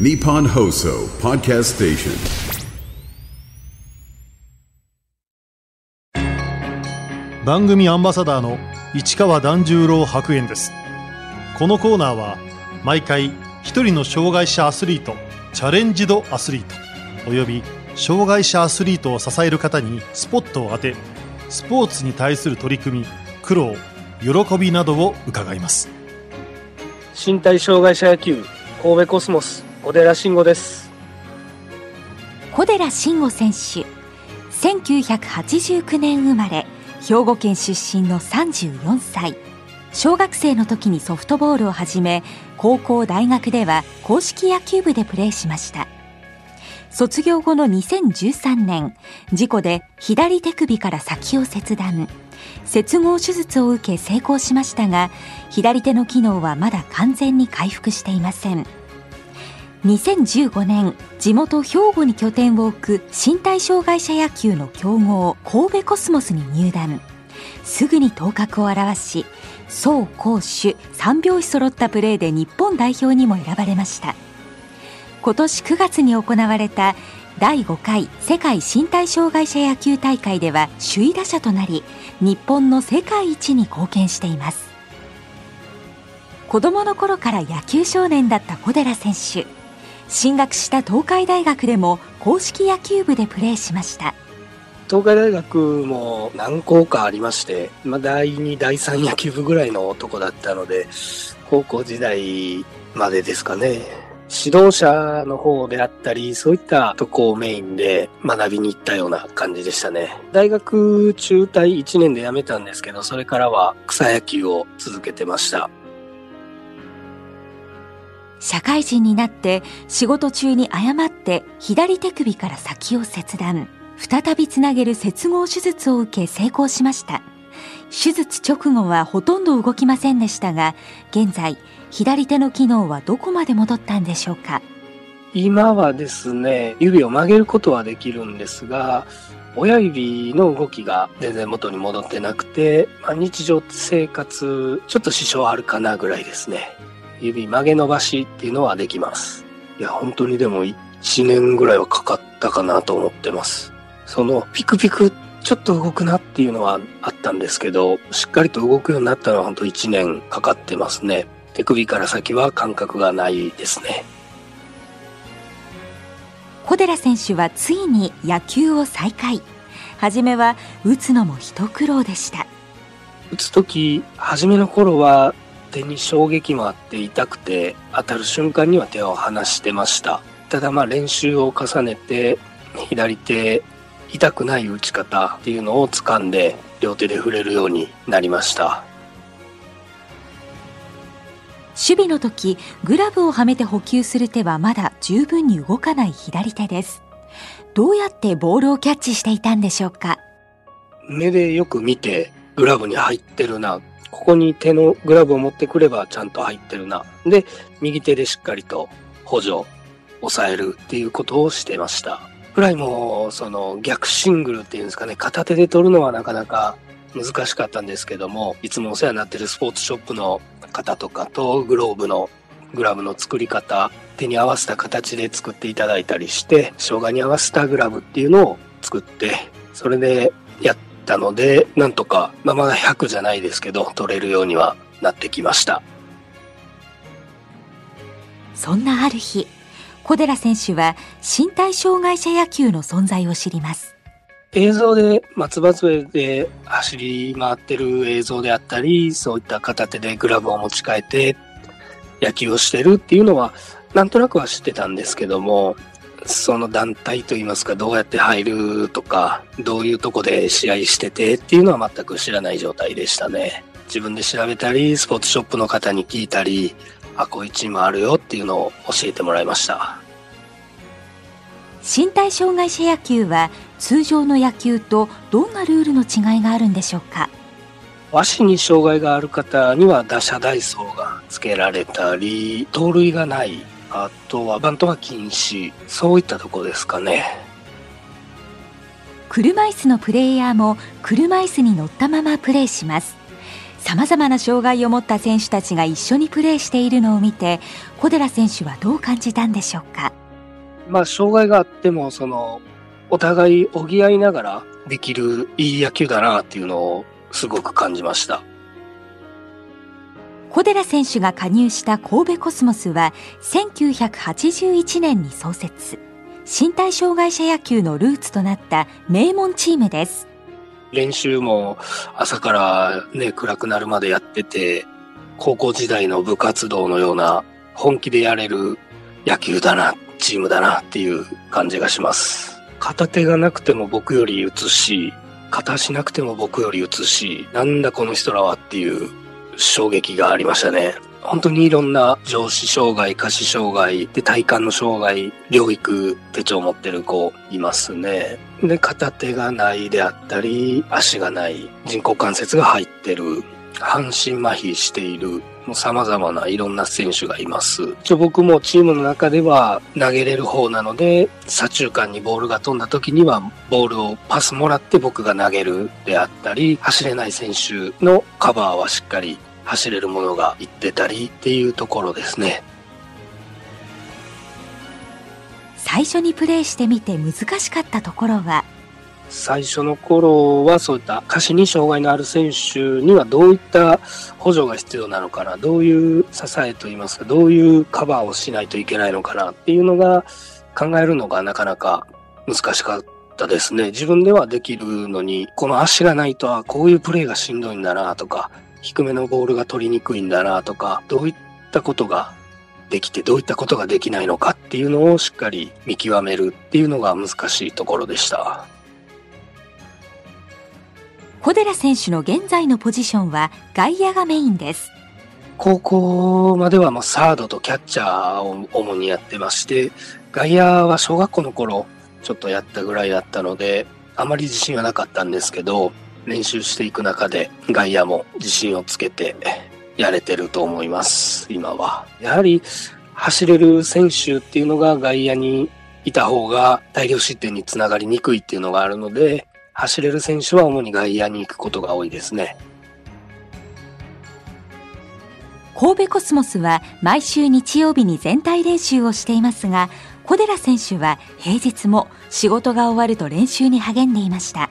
Nippon Hoso Podcast Station. 番組アンバサダーの市川團十郎白猿です。このコーナーは毎回一人の障害者アスリートチャレンジドアスリートおよび障害者アスリートを支える方にスポットを当てスポーツに対する取り組み苦労喜びなどを伺います。身体障害者野球神戸コスモス小寺慎吾です。小寺慎吾選手。1989年生まれ兵庫県出身の34歳。小学生の時にソフトボールを始め高校大学では公式野球部でプレーしました。卒業後の2013年事故で左手首から先を切断。接合手術を受け成功しましたが左手の機能はまだ完全に回復していません。2015年地元兵庫に拠点を置く身体障害者野球の強豪神戸コスモスに入団。すぐに頭角を現し走攻守三拍子揃ったプレーで日本代表にも選ばれました。今年9月に行われた第5回世界身体障害者野球大会では首位打者となり日本の世界一に貢献しています。子供の頃から野球少年だった小寺選手。進学した東海大学でも公式野球部でプレーしました東海大学も何校かありまして、まあ、第2第3野球部ぐらいの男だったので高校時代までですかね指導者の方であったり、そういったとこをメインで学びに行ったような感じでしたね。大学中退1年で辞めたんですけど、それからは草野球を続けてました。社会人になって仕事中に誤って左手首から先を切断。再びつなげる接合手術を受け成功しました。手術直後はほとんど動きませんでしたが現在左手の機能はどこまで戻ったんでしょうか。今はですね指を曲げることはできるんですが親指の動きが全然元に戻ってなくて、まあ、日常生活ちょっと支障あるかなぐらいですね。指曲げ伸ばしっていうのはできます。いや、本当にでも1年ぐらいはかかったかなと思ってます。そのピクピクちょっと動くなっていうのはあったんですけど、しっかりと動くようになったのは本当1年かかってますね。手首から先は感覚がないですね。小寺選手はついに野球を再開。初めは打つのも一苦労でした。打つ時、初めの頃は手に衝撃もあって痛くて当たる瞬間には手を離してました。ただまあ練習を重ねて左手痛くない打ち方っていうのを掴んで両手で触れるようになりました。守備の時グラブをはめて補給する手はまだ十分に動かない左手です。どうやってボールをキャッチしていたんでしょうか？目でよく見てグラブに入ってるなここに手のグラブを持ってくればちゃんと入ってるな。で、右手でしっかりと補助、抑えるっていうことをしてました。フライも、その逆シングルっていうんですかね、片手で取るのはなかなか難しかったんですけども、いつもお世話になってるスポーツショップの方とかとグローブのグラブの作り方、手に合わせた形で作っていただいたりして、障害に合わせたグラブっていうのを作って、それでやったので、なんとか、まあ、まだ100じゃないですけど、取れるようにはなってきました。そんなある日、小寺選手は身体障害者野球の存在を知ります。映像で松葉杖で走り回ってる映像であったり、そういった片手でグラブを持ち替えて野球をしてるっていうのは、なんとなくは知ってたんですけども、その団体といいますか、どうやって入るとか、どういうとこで試合しててっていうのは全く知らない状態でしたね。自分で調べたり、スポーツショップの方に聞いたり、あ、こういうチームあるよっていうのを教えてもらいました。身体障害者野球は通常の野球とどんなルールの違いがあるんでしょうか？足に障害がある方には打者代走が付けられたり、盗塁がないあとはバントが禁止。そういったとこですかね。車椅子のプレイヤーも車椅子に乗ったままプレーします。様々な障害を持った選手たちが一緒にプレーしているのを見て小寺選手はどう感じたんでしょうか？まあ、障害があっても、その、お互い補いながらできるいい野球だなっていうのをすごく感じました。小寺選手が加入した神戸コスモスは1981年に創設身体障害者野球のルーツとなった名門チームです練習も朝からね、暗くなるまでやってて、高校時代の部活動のような本気でやれる野球だな、チームだなっていう感じがします。片手がなくても僕より打つし、片足なくても僕より打つし、なんだこの人らはっていう衝撃がありましたね。本当にいろんな上司障害、下肢障害、で体幹の障害、療育手帳を持ってる子いますね。で、片手がないであったり、足がない、人工関節が入ってる、半身麻痺している、様々ないろんな選手がいます。一応僕もチームの中では投げれる方なので、左中間にボールが飛んだ時には、ボールをパスもらって僕が投げるであったり、走れない選手のカバーはしっかり走れるものがいってたりっていうところですね。最初にプレーしてみて難しかったところは最初の頃はそういった下肢に障害のある選手にはどういった補助が必要なのかな、どういう支えといいますか、どういうカバーをしないといけないのかなっていうのが考えるのがなかなか難しかったですね。自分ではできるのに、この足がないとはこういうプレーがしんどいんだなとか、低めのボールが取りにくいんだなとか、どういったことができてどういったことができないのかっていうのをしっかり見極めるっていうのが難しいところでした。小寺選手の現在のポジションは外野がメインです高校まではもうサードとキャッチャーを主にやってまして、外野は小学校の頃ちょっとやったぐらいだったので、あまり自信はなかったんですけど、練習していく中で外野も自信をつけてやれてると思います、今は。やはり走れる選手っていうのが外野にいた方が大量失点につながりにくいっていうのがあるので、走れる選手は主に外野に行くことが多いですね。神戸コスモスは毎週日曜日に全体練習をしていますが小寺選手は平日も仕事が終わると練習に励んでいました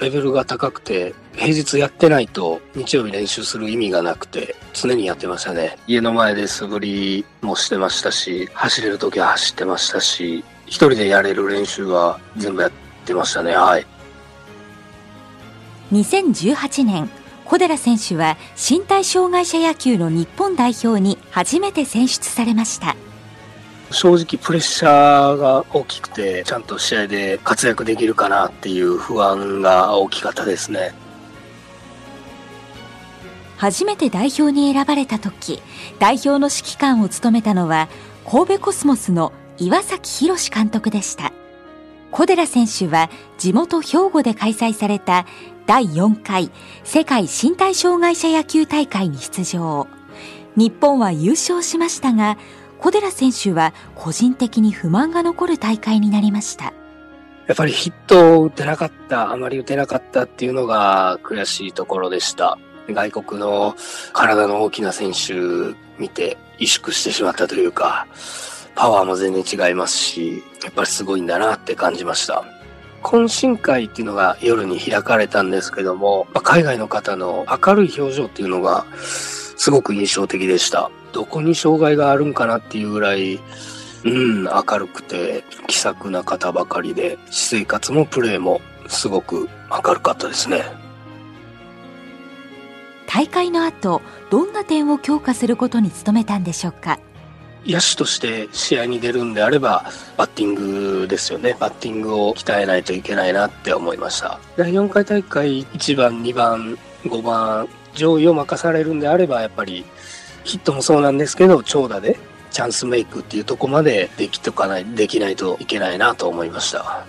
レベルが高くて、平日やってないと日曜日練習する意味がなくて、常にやってましたね。家の前で素振りもしてましたし、走れる時は走ってましたし、一人でやれる練習は全部やってましたね。はい。2018年小寺選手は身体障害者野球の日本代表に初めて選出されました正直プレッシャーが大きくて、ちゃんと試合で活躍できるかなっていう不安が大きかったですね。初めて代表に選ばれた時代表の指揮官を務めたのは神戸コスモスの岩崎宏監督でした小寺選手は地元兵庫で開催された第4回世界身体障害者野球大会に出場日本は優勝しましたが小寺選手は個人的に不満が残る大会になりましたやっぱりヒットを打てなかった、あまり打てなかったっていうのが悔しいところでした。外国の体の大きな選手見て萎縮してしまったというか、パワーも全然違いますし、やっぱりすごいんだなって感じました。懇親会っていうのが夜に開かれたんですけども、まあ海外の方の明るい表情っていうのがすごく印象的でした。どこに障害があるんかなっていうぐらい、うん、明るくて気さくな方ばかりで、私生活もプレーもすごく明るかったですね。大会の後どんな点を強化することに努めたんでしょうか？野手として試合に出るんであれば、バッティングですよね。バッティングを鍛えないといけないなって思いました。第4回大会1番、2番、5番、上位を任されるんであれば、やっぱりヒットもそうなんですけど、長打でチャンスメイクっていうとこまでできとかない、できないといけないなと思いました。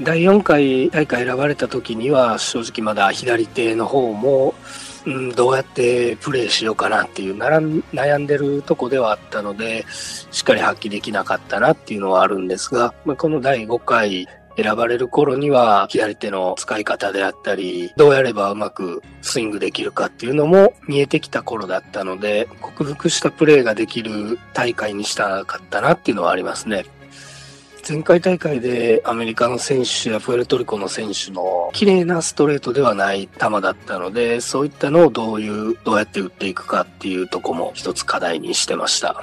第4回大会選ばれた時には、正直まだ左手の方も、うん、どうやってプレーしようかなっていうなら悩んでるとこではあったので、しっかり発揮できなかったなっていうのはあるんですが、まあ、この第5回選ばれる頃には左手の使い方であったり、どうやればうまくスイングできるかっていうのも見えてきた頃だったので、克服したプレーができる大会にしたかったなっていうのはありますね。前回大会でアメリカの選手やプエルトリコの選手の綺麗なストレートではない球だったので、そういったのをどういう、どうやって打っていくかっていうとこも一つ課題にしてました。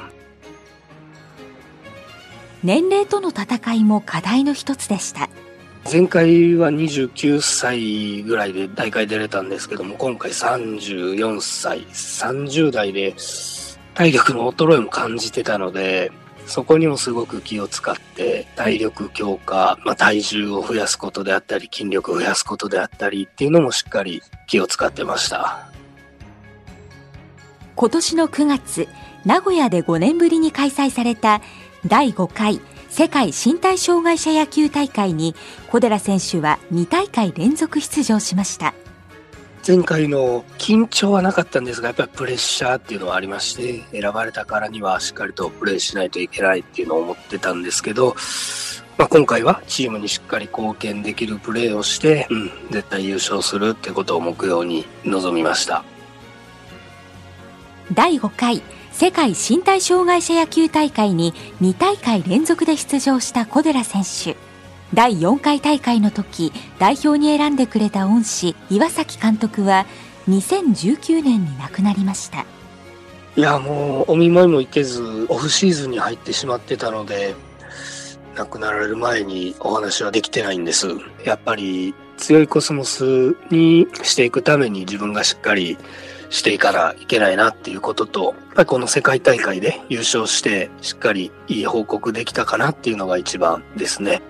年齢との戦いも課題の一つでした。前回は29歳ぐらいで大会出れたんですけども、今回34歳、30代で体力の衰えも感じてたので、そこにもすごく気を使って、体力強化、まあ、体重を増やすことであったり、筋力を増やすことであったりっていうのもしっかり気を使ってました。今年の9月、名古屋で5年ぶりに開催された第5回世界身体障害者野球大会に小寺選手は2大会連続出場しました。前回の緊張はなかったんですが、やっぱりプレッシャーっていうのはありまして、選ばれたからにはしっかりとプレーしないといけないっていうのを思ってたんですけど、まあ、今回はチームにしっかり貢献できるプレーをして、うん、絶対優勝するってことを目標に臨みました。第5回世界身体障害者野球大会に2大会連続で出場した小寺選手。第4回大会の時代表に選んでくれた恩師岩崎監督は2019年に亡くなりましたいやもうお見舞いも行けずオフシーズンに入ってしまってたので亡くなられる前にお話はできてないんですやっぱり強いコスモスにしていくために自分がしっかりしていかないけないなっていうことと、やっぱりこの世界大会で優勝して、しっかりいい報告できたかなっていうのが一番ですね。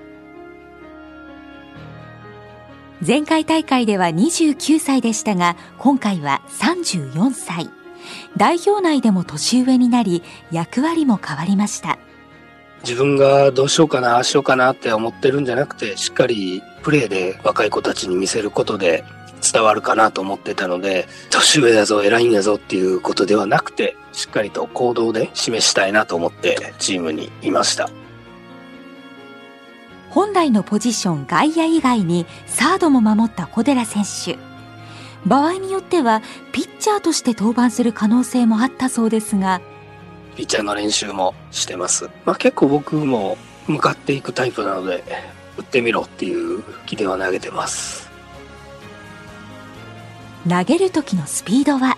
前回大会では29歳でしたが、今回は34歳。代表内でも年上になり、役割も変わりました。自分がどうしようかな、ああしようかなって思ってるんじゃなくて、しっかりプレーで若い子たちに見せることで伝わるかなと思ってたので、年上だぞ、偉いんやぞっていうことではなくて、しっかりと行動で示したいなと思ってチームにいました。本来のポジション外野以外にサードも守った小寺選手。場合によってはピッチャーとして登板する可能性もあったそうですが、ピッチャーの練習もしてます。まあ、結構僕も向かっていくタイプなので、打ってみろっていう気では投げてます。投げる時のスピードは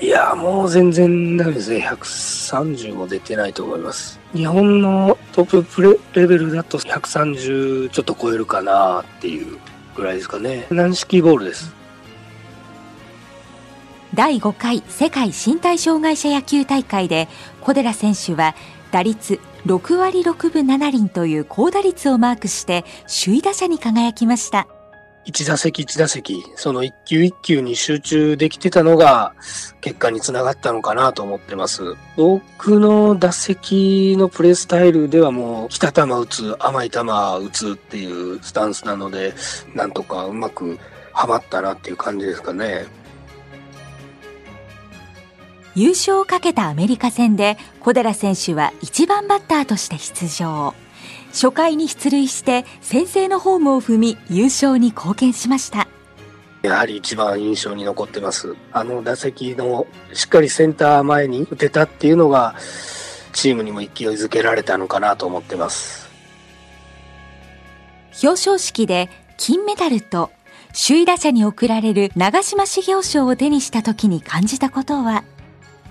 いや、もう全然ダメですね。130も出てないと思います。日本のトッププレレベルだと130ちょっと超えるかなっていうぐらいですかね。軟式ボールです。第5回世界身体障害者野球大会で小寺選手は打率6割6分7厘という高打率をマークして首位打者に輝きました。一打席一打席、その一球一球に集中できてたのが結果につながったのかなと思ってます。僕の打席のプレースタイルではもう、来た球打つ、甘い球打つっていうスタンスなので、なんとかうまくはまったなっていう感じですかね。優勝をかけたアメリカ戦で小寺選手は1番バッターとして出場。初回に出塁して先制のホームを踏み優勝に貢献しました。やはり一番印象に残ってます。あの打席のしっかりセンター前に打てたっていうのがチームにも勢いづけられたのかなと思ってます。表彰式で金メダルと首位打者に贈られる長嶋茂雄賞を手にした時に感じたことは？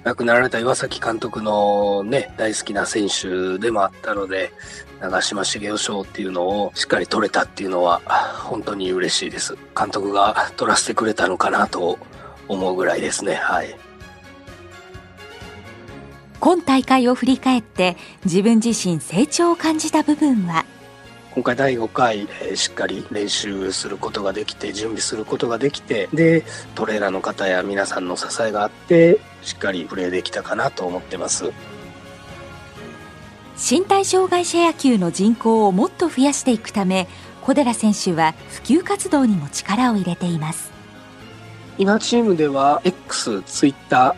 亡くなられた岩崎監督のね、大好きな選手でもあったので、長嶋茂雄賞っていうのをしっかり取れたっていうのは本当に嬉しいです。監督が取らせてくれたのかなと思うぐらいですね。はい。今大会を振り返って自分自身成長を感じた部分は？今回第5回、えー、しっかり練習することができて準備することができてでトレーナーの方や皆さんの支えがあってしっかりプレーできたかなと思ってます。身体障害者野球の人口をもっと増やしていくため小寺選手は普及活動にも力を入れています今チームでは X、Twitter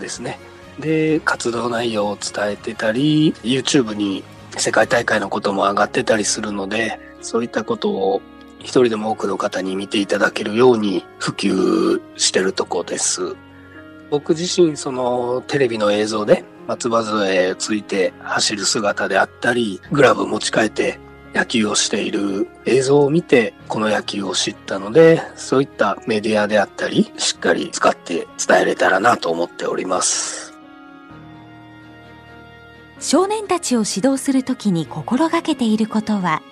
ですねで活動内容を伝えてたり YouTube に世界大会のことも上がってたりするのでそういったことを一人でも多くの方に見ていただけるように普及してるとこです。僕自身、そのテレビの映像で松葉杖ついて走る姿であったり、グラブ持ち替えて野球をしている映像を見て、この野球を知ったので、そういったメディアであったり、しっかり使って伝えれたらなと思っております。少年たちを指導するときに心がけていることは？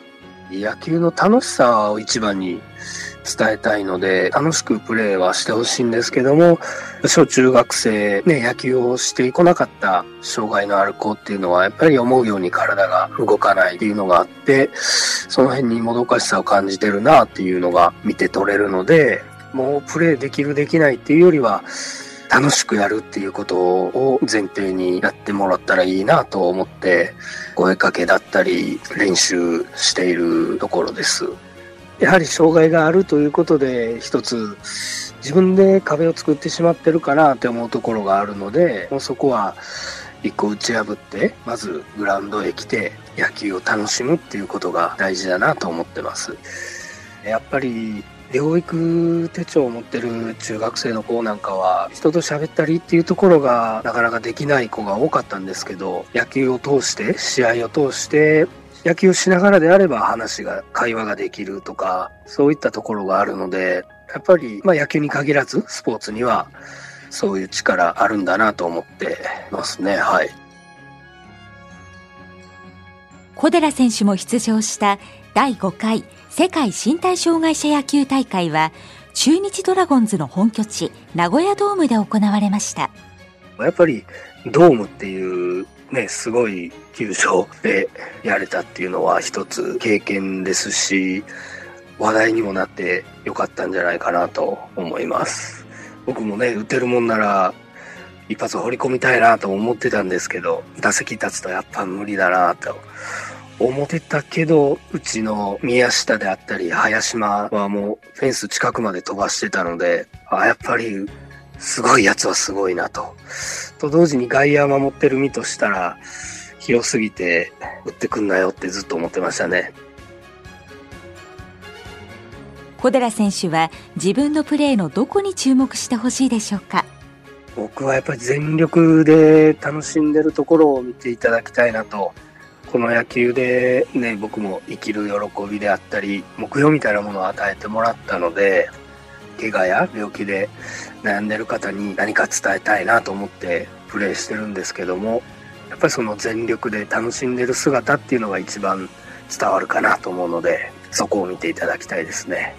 野球の楽しさを一番に伝えたいので、楽しくプレーはしてほしいんですけども、小中学生、ね、野球をしてこなかった障害のある子っていうのは、やっぱり思うように体が動かないっていうのがあって、その辺にもどかしさを感じてるなっていうのが見て取れるので、もうプレーできるできないっていうよりは、楽しくやるっていうことを前提にやってもらったらいいなと思って、声かけだったり練習しているところです。やはり障害があるということで一つ自分で壁を作ってしまってるかなって思うところがあるので、もうそこは一個打ち破って、まずグラウンドへ来て野球を楽しむっていうことが大事だなと思ってます。やっぱり療育手帳を持ってる中学生の子なんかは人と喋ったりっていうところがなかなかできない子が多かったんですけど野球を通して試合を通して野球しながらであれば話が会話ができるとかそういったところがあるのでやっぱりまあ野球に限らずスポーツにはそういう力あるんだなと思ってますね。はい。小寺選手も出場した第5回世界身体障害者野球大会は中日ドラゴンズの本拠地名古屋ドームで行われましたやっぱりドームっていうね、すごい球場でやれたっていうのは一つ経験ですし、話題にもなってよかったんじゃないかなと思います。僕もね、打てるもんなら一発放り込みたいなと思ってたんですけど、打席立つとやっぱ無理だなと思ってたけど、うちの宮下であったり、林間はもうフェンス近くまで飛ばしてたので、あ、やっぱりすごいやつはすごいなと。と同時に外野守ってる身としたら、広すぎて打ってくんなよってずっと思ってましたね。小寺選手は自分のプレーのどこに注目してほしいでしょうか？僕はやっぱり全力で楽しんでるところを見ていただきたいなとこの野球でね、僕も生きる喜びであったり、目標みたいなものを与えてもらったので、怪我や病気で悩んでる方に何か伝えたいなと思ってプレーしてるんですけども、やっぱりその全力で楽しんでる姿っていうのが一番伝わるかなと思うので、そこを見ていただきたいですね。